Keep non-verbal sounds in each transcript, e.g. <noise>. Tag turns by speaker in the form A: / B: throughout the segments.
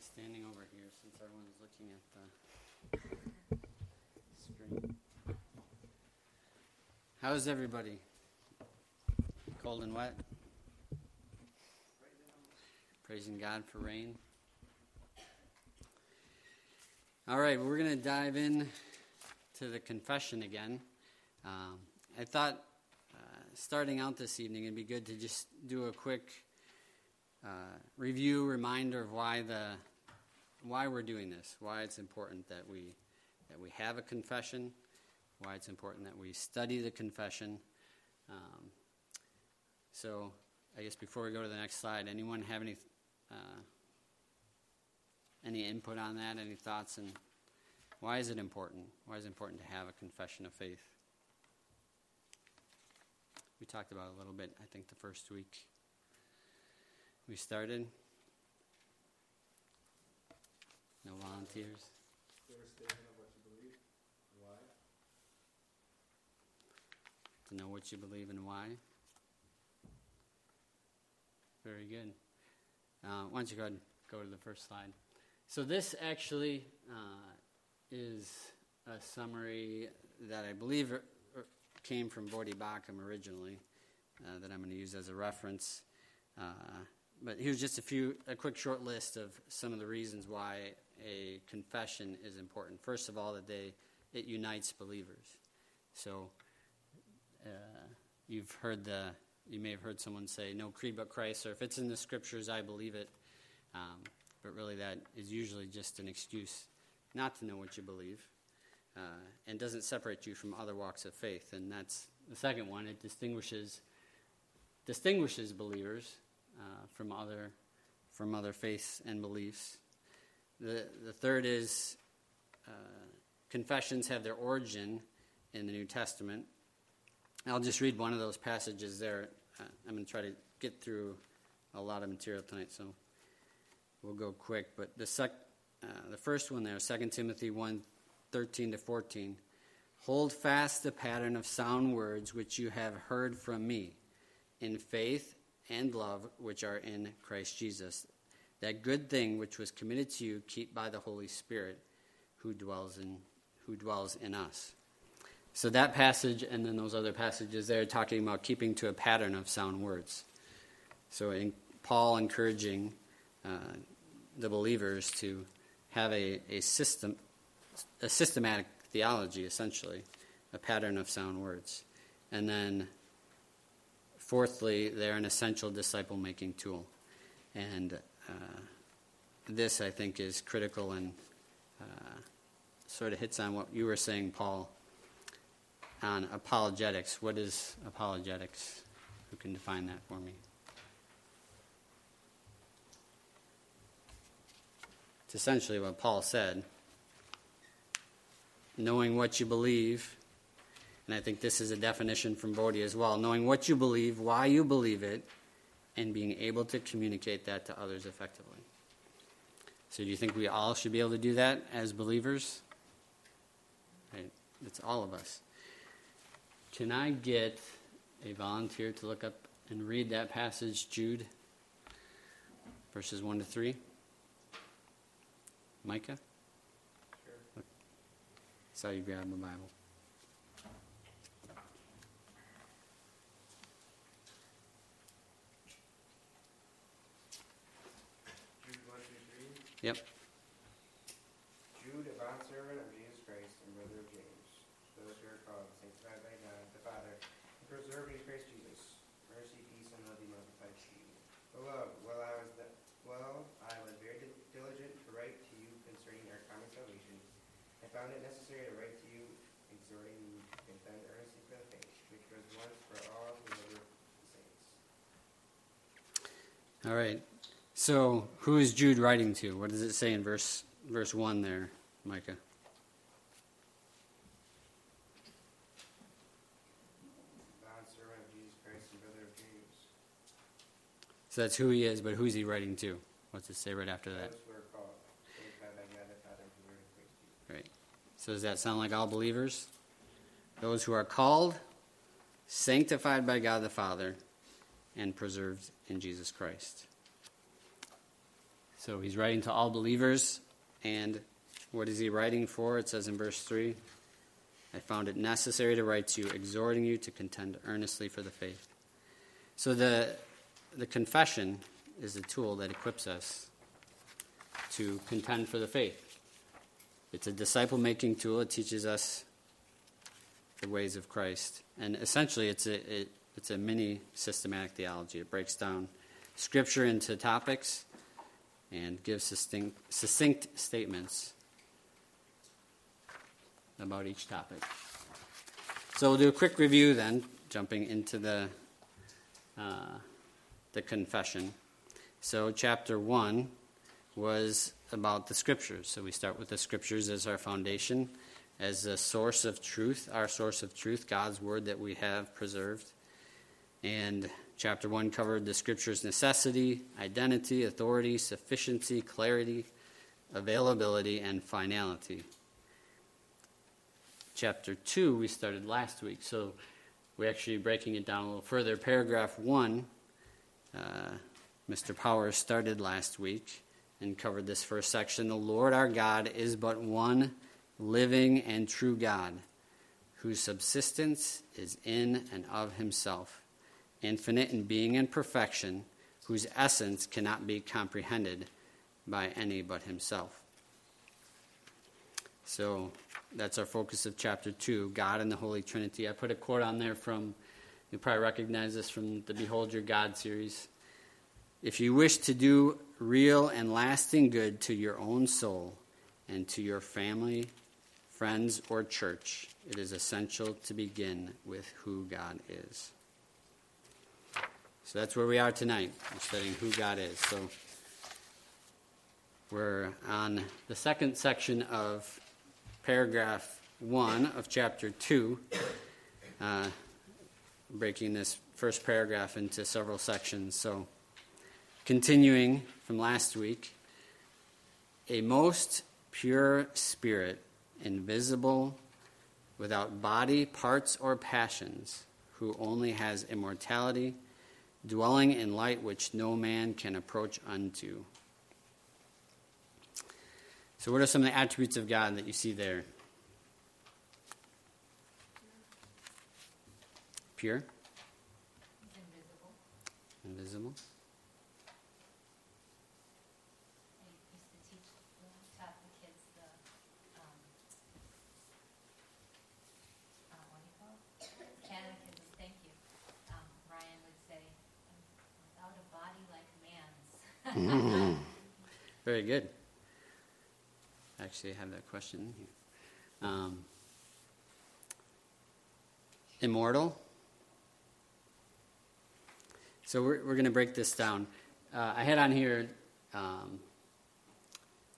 A: Standing over here since everyone's looking at the screen. How's everybody? Cold and wet? Praising God for rain. All right, we're going to dive in to the confession again. Um, I thought uh, starting out this evening, it'd be good to just do a quick uh, review, reminder of why the why we're doing this, why it's important that we that we have a confession, why it's important that we study the confession. Um, so, I guess before we go to the next slide, anyone have any uh, any input on that? Any thoughts? And why is it important? Why is it important to have a confession of faith? We talked about a little bit, I think, the first week we started. No volunteers. Clear statement of what you believe, why? To know what you believe and why. Very good. Uh, why don't you go ahead and go to the first slide? So, this actually uh, is a summary that I believe er, er, came from Voddie Baucham originally, uh, that I'm going to use as a reference. But here's just a few, a quick short list of some of the reasons why a confession is important. First of all, that they it unites believers. So uh, you've heard the, you may have heard someone say, "No creed but Christ," or if it's in the scriptures, I believe it. Um, but really, that is usually just an excuse not to know what you believe, uh, and doesn't separate you from other walks of faith. And that's the second one. It distinguishes distinguishes believers uh, from other from other faiths and beliefs. The the third is uh, confessions have their origin in the New Testament. I'll just read one of those passages there. Uh, I'm going to try to get through a lot of material tonight, so we'll go quick. But the sec, uh, the first one there, 2 Timothy 1, 13 to 14. Hold fast the pattern of sound words which you have heard from me, in faith and love which are in Christ Jesus. That good thing which was committed to you, keep by the Holy Spirit who dwells in, who dwells in us. So that passage and then those other passages there talking about keeping to a pattern of sound words. So in, Paul encouraging uh, the believers to have a, a system a systematic theology essentially, a pattern of sound words. And then Fourthly, they're an essential disciple making tool. And uh, this, I think, is critical and uh, sort of hits on what you were saying, Paul, on apologetics. What is apologetics? Who can define that for me? It's essentially what Paul said knowing what you believe and I think this is a definition from Voddie as well knowing what you believe, why you believe it, and being able to communicate that to others effectively. So, do you think we all should be able to do that as believers? Right. It's all of us. Can I get a volunteer to look up and read that passage, Jude, verses 1 to 3? Micah? Sure. Saw you grab the Bible. Yep.
B: Jude, a bondservant of Jesus Christ and brother of James, those who are called, sanctified by God the Father, and preserved in Christ Jesus. Mercy, peace, and love be multiplied to you. Beloved, while I was the, well, I was very diligent to write to you concerning our common salvation. I found it necessary to write to you, exhorting you to contend earnestly for the faith, which was once for all who were the saints.
A: All right. So, who is Jude writing to? What does it say in verse verse 1 there, Micah? So that's who he is, but who's he writing to? What's it say right after that? Right. So does that sound like all believers? Those who are called, sanctified by God the Father, and preserved in Jesus Christ. So he's writing to all believers, and what is he writing for? It says in verse 3 I found it necessary to write to you, exhorting you to contend earnestly for the faith. So the, the confession is the tool that equips us to contend for the faith. It's a disciple making tool. It teaches us the ways of Christ. And essentially, it's a, it, it's a mini systematic theology. It breaks down Scripture into topics and give succinct, succinct statements about each topic. So we'll do a quick review then, jumping into the, uh, the confession. So, chapter 1 was about the Scriptures. So, we start with the Scriptures as our foundation, as a source of truth, our source of truth, God's Word that we have preserved. And chapter 1 covered the Scripture's necessity, identity, authority, sufficiency, clarity, availability, and finality chapter 2 we started last week. So we're actually breaking it down a little further. Paragraph 1, uh, Mr. Powers started last week and covered this first section. The Lord our God is but one living and true God, whose subsistence is in and of himself, infinite in being and perfection, whose essence cannot be comprehended by any but himself. So that's our focus of chapter 2 God and the Holy Trinity. I put a quote on there from, you probably recognize this from the Behold Your God series. If you wish to do real and lasting good to your own soul and to your family, friends, or church, it is essential to begin with who God is. So that's where we are tonight. Studying who God is. So we're on the second section of paragraph 1 of chapter 2, uh, breaking this first paragraph into several sections. So, continuing from last week, a most pure spirit, invisible, without body, parts, or passions, who only has immortality, dwelling in light which no man can approach unto. So, what are some of the attributes of God that you see there? Pure?
C: Invisible.
A: Invisible?
C: I used to teach, taught the kids the, um, uh, what do you call it? Catechism, thank you. Um, Ryan would say, without a body like <laughs>
A: Very good. Actually, I have that question here. Um, immortal. So we're, we're going to break this down. Uh, I had on here um,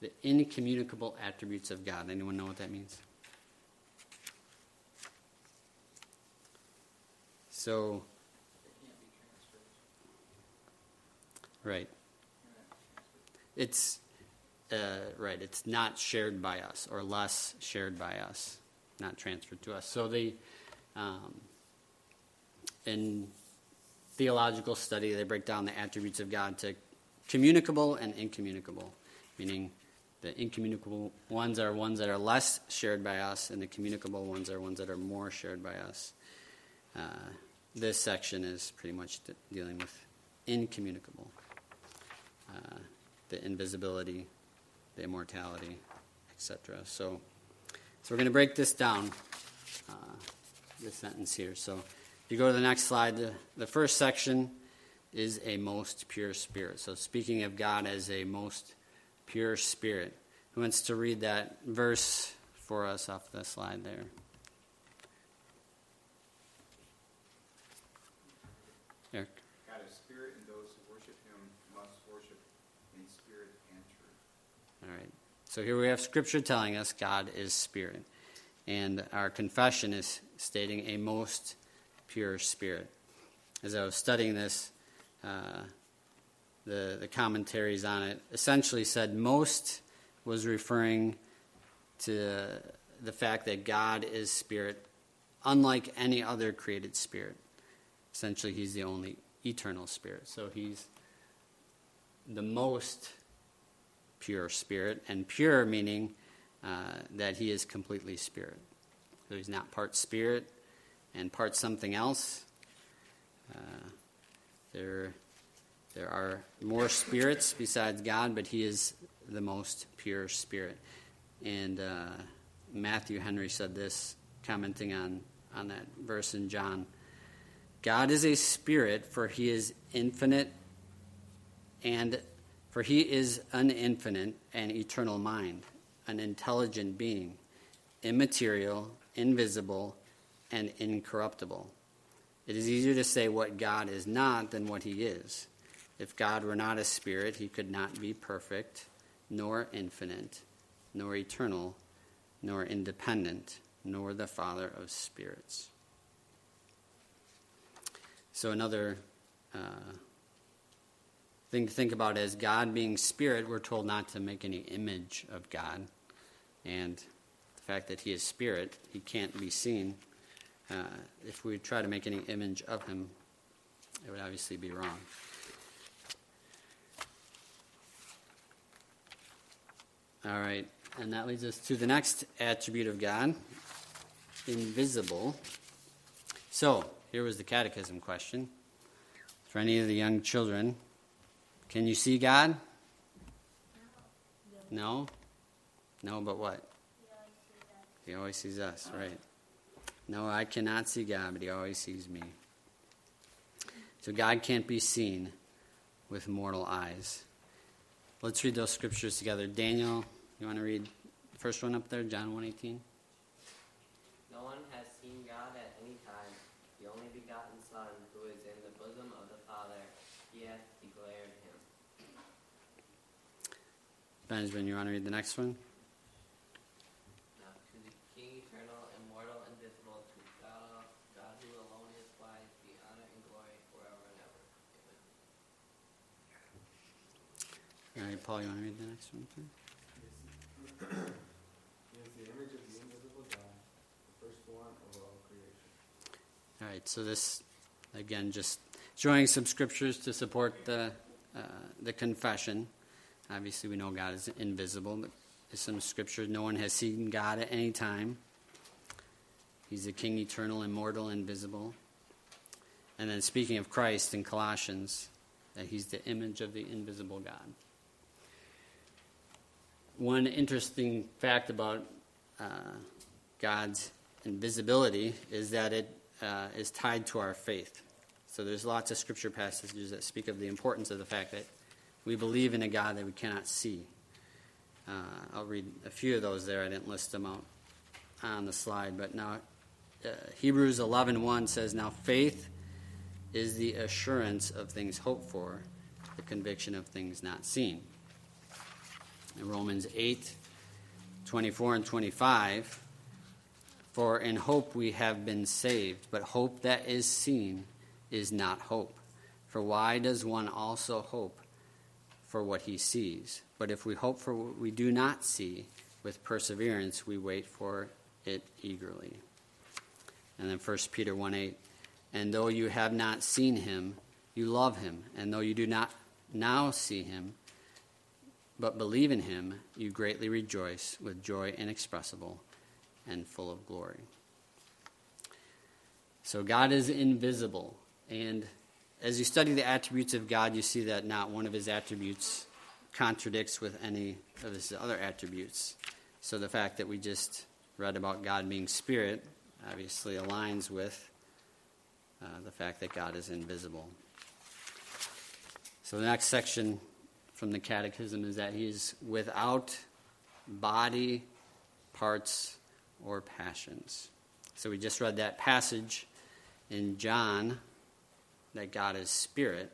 A: the incommunicable attributes of God. Anyone know what that means? So, right. It's uh, right. It's not shared by us, or less shared by us, not transferred to us. So the um, in theological study, they break down the attributes of God to communicable and incommunicable, meaning the incommunicable ones are ones that are less shared by us, and the communicable ones are ones that are more shared by us. Uh, this section is pretty much de- dealing with incommunicable, uh, the invisibility, the immortality, etc. So, so we're going to break this down, uh, this sentence here. So, if you go to the next slide, the, the first section is a most pure spirit. So, speaking of God as a most pure spirit, who wants to read that verse for us off the slide there? Eric.
D: God is spirit, and those who worship him must worship in spirit and truth.
A: All right. So here we have scripture telling us God is spirit. And our confession is stating a most pure spirit. As I was studying this, uh, the, the commentaries on it essentially said most was referring to the fact that God is spirit, unlike any other created spirit. Essentially, he's the only eternal spirit. So he's the most pure spirit, and pure meaning uh, that he is completely spirit. So he's not part spirit and part something else. Uh, there, there are more spirits besides God, but he is the most pure spirit. And uh, Matthew Henry said this, commenting on, on that verse in John God is a spirit, for he is infinite and for he is an infinite and eternal mind, an intelligent being, immaterial, invisible, and incorruptible. It is easier to say what God is not than what he is. If God were not a spirit, he could not be perfect, nor infinite, nor eternal, nor independent, nor the Father of spirits. So, another uh, thing to think about is God being spirit, we're told not to make any image of God. And the fact that he is spirit, he can't be seen. Uh, if we try to make any image of him, it would obviously be wrong. All right, and that leads us to the next attribute of God invisible. So, here was the catechism question. For any of the young children, can you see God? No? No, but what? He always sees us, right? No, I cannot see God, but He always sees me. So God can't be seen with mortal eyes. Let's read those scriptures together. Daniel, you want to read the first one up there, John 118?
E: No one has seen God at any time. The only begotten Son, who is in the bosom of the Father, he hath declared him.
A: Benjamin, you want to read the next one?
E: Now to the King, eternal, immortal, invisible, to God, God who alone is wise, be honor and glory forever and ever. Amen.
A: All right, Paul, you want to read the next one? Too?
F: He is the image of the invisible God, the firstborn over all creation.
A: All right, so this, again, just showing some scriptures to support the, uh, the confession. Obviously, we know God is invisible, but there's some scriptures. No one has seen God at any time. He's the King, eternal, immortal, invisible. And then speaking of Christ in Colossians, that he's the image of the invisible God. One interesting fact about uh, God's invisibility is that it uh, is tied to our faith. So there's lots of scripture passages that speak of the importance of the fact that we believe in a God that we cannot see. Uh, I'll read a few of those there. I didn't list them out on the slide, but now uh, Hebrews 11:1 says, "Now faith is the assurance of things hoped for, the conviction of things not seen." In Romans 8:24 and 25, "For in hope we have been saved, but hope that is seen is not hope. For why does one also hope for what he sees? But if we hope for what we do not see, with perseverance we wait for it eagerly." And then 1 Peter 1 8. And though you have not seen him, you love him. And though you do not now see him, but believe in him, you greatly rejoice with joy inexpressible and full of glory. So God is invisible. And as you study the attributes of God, you see that not one of his attributes contradicts with any of his other attributes. So the fact that we just read about God being spirit obviously aligns with uh, the fact that God is invisible. So the next section from the Catechism is that he is without body, parts, or passions. So we just read that passage in John that God is spirit.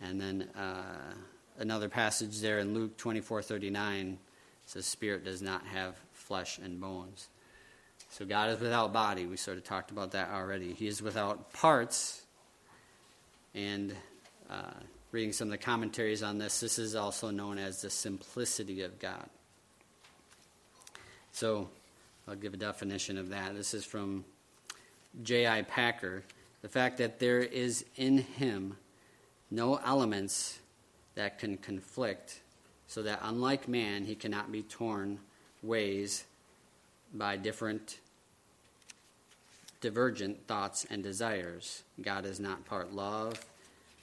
A: And then uh, another passage there in Luke 24 39 says, Spirit does not have flesh and bones. So God is without body. We sort of talked about that already. He is without parts. And uh, reading some of the commentaries on this, this is also known as the simplicity of God. So I'll give a definition of that. This is from J.I. Packer. The fact that there is in him no elements that can conflict so that unlike man, he cannot be torn ways by different divergent thoughts and desires. God is not part love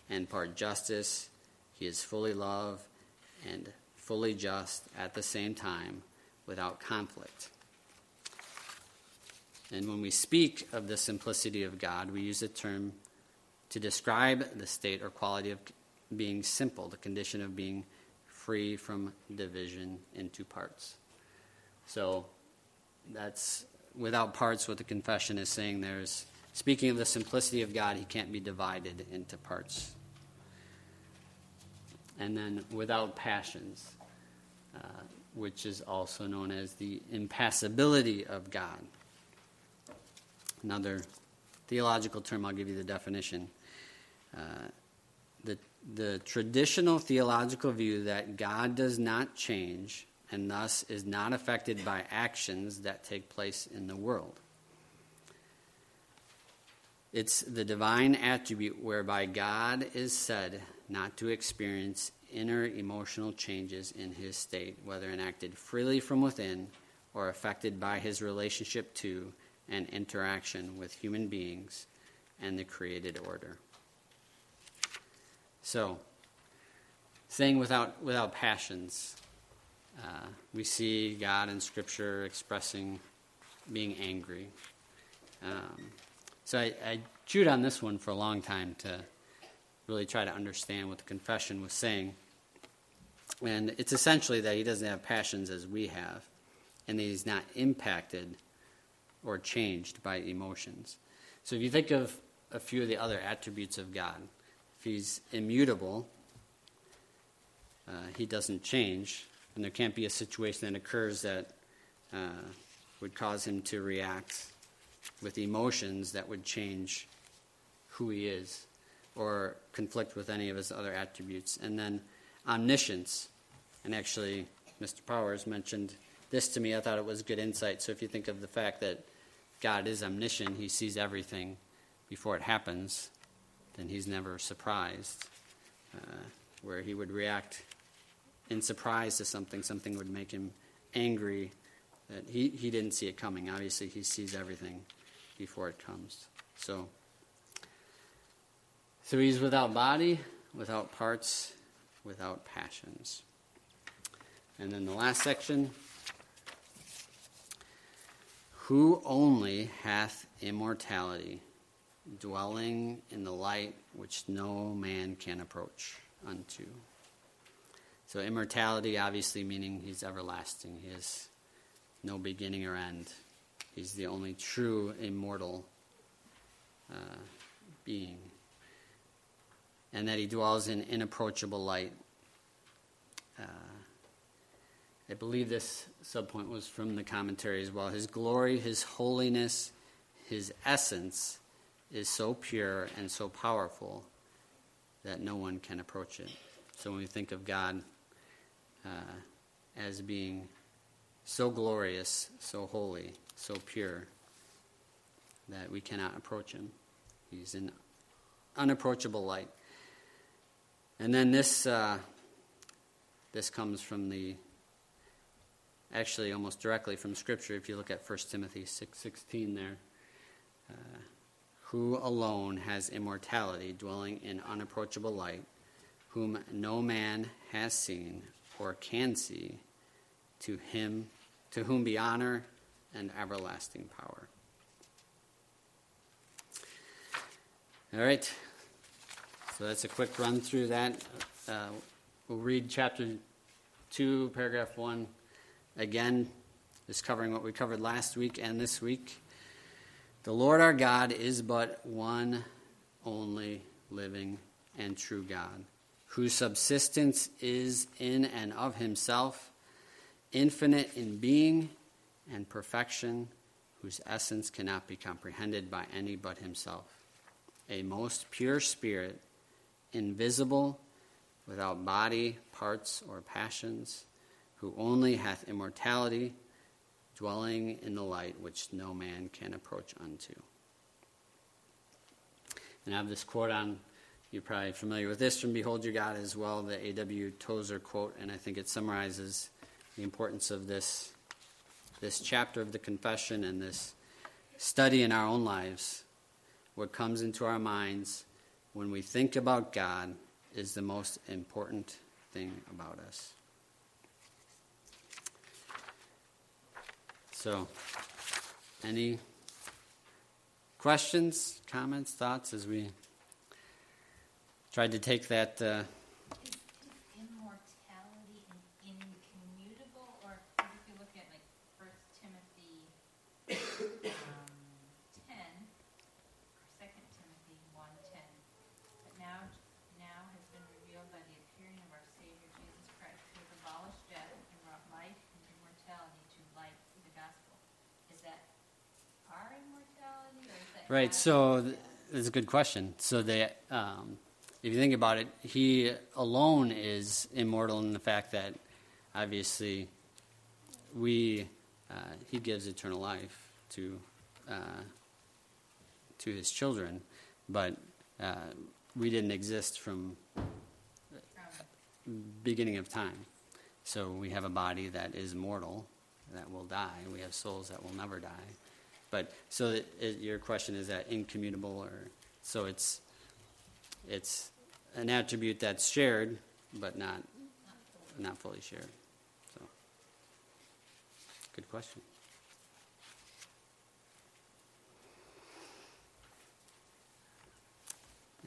A: and part justice. He is fully love and fully just at the same time without conflict. And when we speak of the simplicity of God, we use the term to describe the state or quality of being simple, the condition of being free from division into parts. So that's without parts what the confession is saying there's speaking of the simplicity of God, he can't be divided into parts. And then without passions, uh, which is also known as the impassibility of God. Another theological term, I'll give you the definition. Uh, the, the traditional theological view that God does not change and thus is not affected by actions that take place in the world. It's the divine attribute whereby God is said not to experience inner emotional changes in his state, whether enacted freely from within or affected by his relationship to and interaction with human beings and the created order. So, saying without, without passions, uh, we see God in Scripture expressing being angry. Um, so I, I chewed on this one for a long time to really try to understand what the confession was saying. And it's essentially that he doesn't have passions as we have, and that he's not impacted or changed by emotions. So if you think of a few of the other attributes of God, if he's immutable, uh, he doesn't change, and there can't be a situation that occurs that uh, would cause him to react with emotions that would change who he is or conflict with any of his other attributes. And then omniscience. And actually, Mr. Powers mentioned this to me. I thought it was good insight. So if you think of the fact that God is omniscient, he sees everything before it happens, then he's never surprised. Uh, where he would react in surprise to something, something would make him angry that he, he didn't see it coming. Obviously, he sees everything before it comes. So, so he's without body, without parts, without passions. And then the last section who only hath immortality, dwelling in the light which no man can approach unto. So, immortality obviously meaning he's everlasting. He has no beginning or end. He's the only true immortal uh, being. And that he dwells in inapproachable light. Uh, I believe this subpoint was from the commentary as well. His glory, his holiness, his essence is so pure and so powerful that no one can approach it. So when we think of God uh, as being so glorious, so holy, so pure, that we cannot approach him, he's an unapproachable light. And then this, uh, this comes from the actually almost directly from Scripture. If you look at 1 Timothy six sixteen, there, uh, who alone has immortality, dwelling in unapproachable light, whom no man has seen or can see, to him, to whom be honor and everlasting power. All right. So that's a quick run through that. Uh, we'll read chapter 2, paragraph 1 again, is covering what we covered last week and this week. The Lord our God is but one only living and true God, whose subsistence is in and of himself, infinite in being and perfection, whose essence cannot be comprehended by any but himself. A most pure spirit, invisible, without body, parts, or passions who only hath immortality, dwelling in the light which no man can approach unto. And I have this quote on you're probably familiar with this from Behold Your God as well, the A.W. Tozer quote, and I think it summarizes the importance of this, this chapter of the confession and this study in our own lives. What comes into our minds when we think about God is the most important thing about us. So, any questions, comments, thoughts as we tried to take that? Uh,
C: Is, is immortality in, incommunicable, or if you look at like First Timothy um, ten, or Second Timothy one ten, but now now has been revealed by the appearing of our Savior Jesus Christ, who has abolished death and brought life and immortality to light through the gospel. Is that our immortality, or is that
A: right. So, that's a good question. So, the, um, if you think about it, he alone is immortal in the fact that obviously we uh, he gives eternal life to uh, to his children, but uh, we didn't exist from
C: From-
A: beginning of time. So we have a body that is mortal, that will die. We have souls that will never die. But so it, it, your question is that incommunicable, or so it's it's an attribute that's shared, but not
C: not fully.
A: shared. So good question.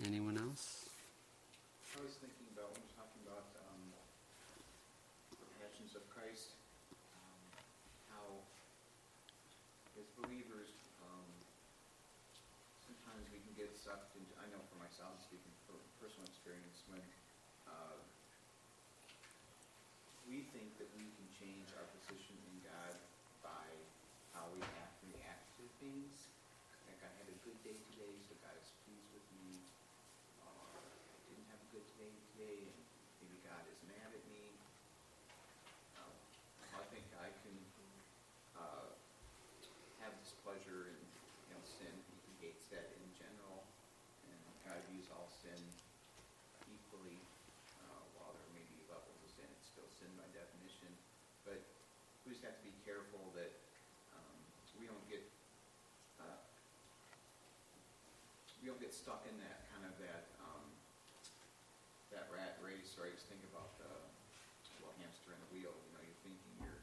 A: Anyone else?
D: I was thinking about, when we're talking about um, the passions of Christ, um, how as believers, um, sometimes we can get sucked into, I know for myself, speaking from personal experience, when uh, we think that we can change our position in God by how we act and react to things. Like I had a good day today, so God is pleased with me uh, I didn't have a good day today, and maybe God is mad at me. Um, I think I can uh, have this pleasure in, you know, sin. He hates that in general, and God views all sin equally. Uh, while there may be levels of sin, it's still sin by definition. But we just have to be careful that um, we don't get uh, we don't get stuck in that kind of that um, that rat race, or I just think about the well, hamster in the wheel. You know, you're thinking you're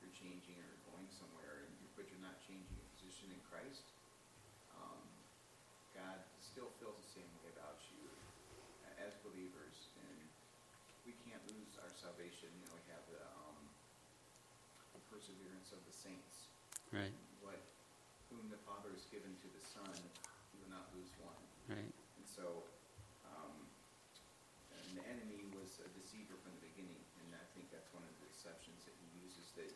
D: you're changing or going somewhere, and you, but you're not changing your position in Christ. Um, God still feels the same way about you as believers, and we can't lose our salvation. You know, we have the, um, the perseverance of the saints
A: Right,
D: what whom the Father has given to the Son, he will not lose one.
A: right,
D: And so, um, and the enemy was a deceiver from the beginning, and I think that's one of the deceptions that he uses that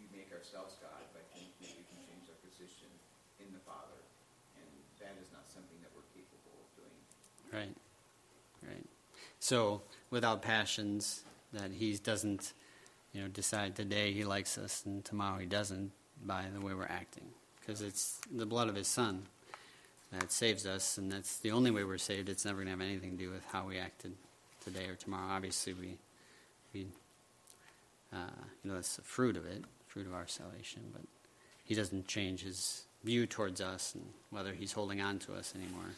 D: we make ourselves God by thinking that we can change our position in the Father, and that is not something that we're capable of doing.
A: Right, right. So without passions, that he doesn't, you know, decide today he likes us and tomorrow he doesn't by the way we're acting, because it's the blood of his son that saves us, and that's the only way we're saved. It's never going to have anything to do with how we acted today or tomorrow. Obviously, we, we, uh, you know, that's the fruit of it, fruit of our salvation. But he doesn't change his view towards us and whether he's holding on to us anymore,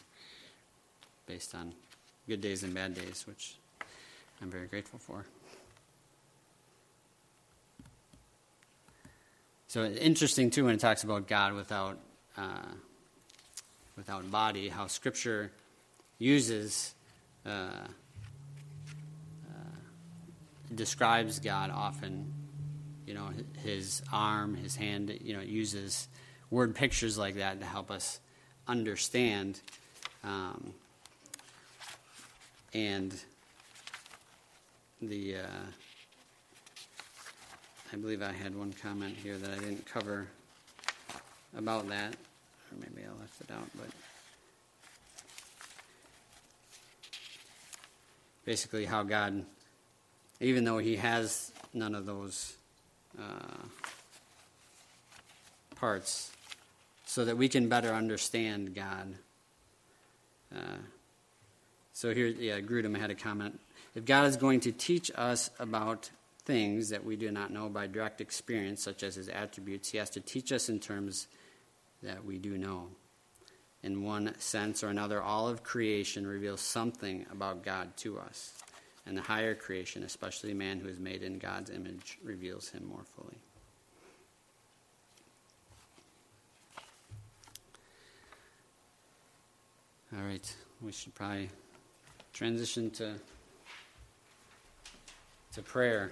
A: based on good days and bad days, which I'm very grateful for. So interesting too when it talks about God without uh, without body, how Scripture uses uh, uh, describes God often. You know, his arm, his hand. You know, uses word pictures like that to help us understand. Um, and the uh, I believe I had one comment here that I didn't cover about that, or maybe I left it out, but basically how God, even though He has none of those uh, parts, so that we can better understand God. Uh, So here, yeah, Grudem had a comment. If God is going to teach us about things that we do not know by direct experience, such as his attributes, he has to teach us in terms that we do know. In one sense or another, all of creation reveals something about God to us. And the higher creation, especially man who is made in God's image, reveals him more fully. All right, we should probably transition to to prayer.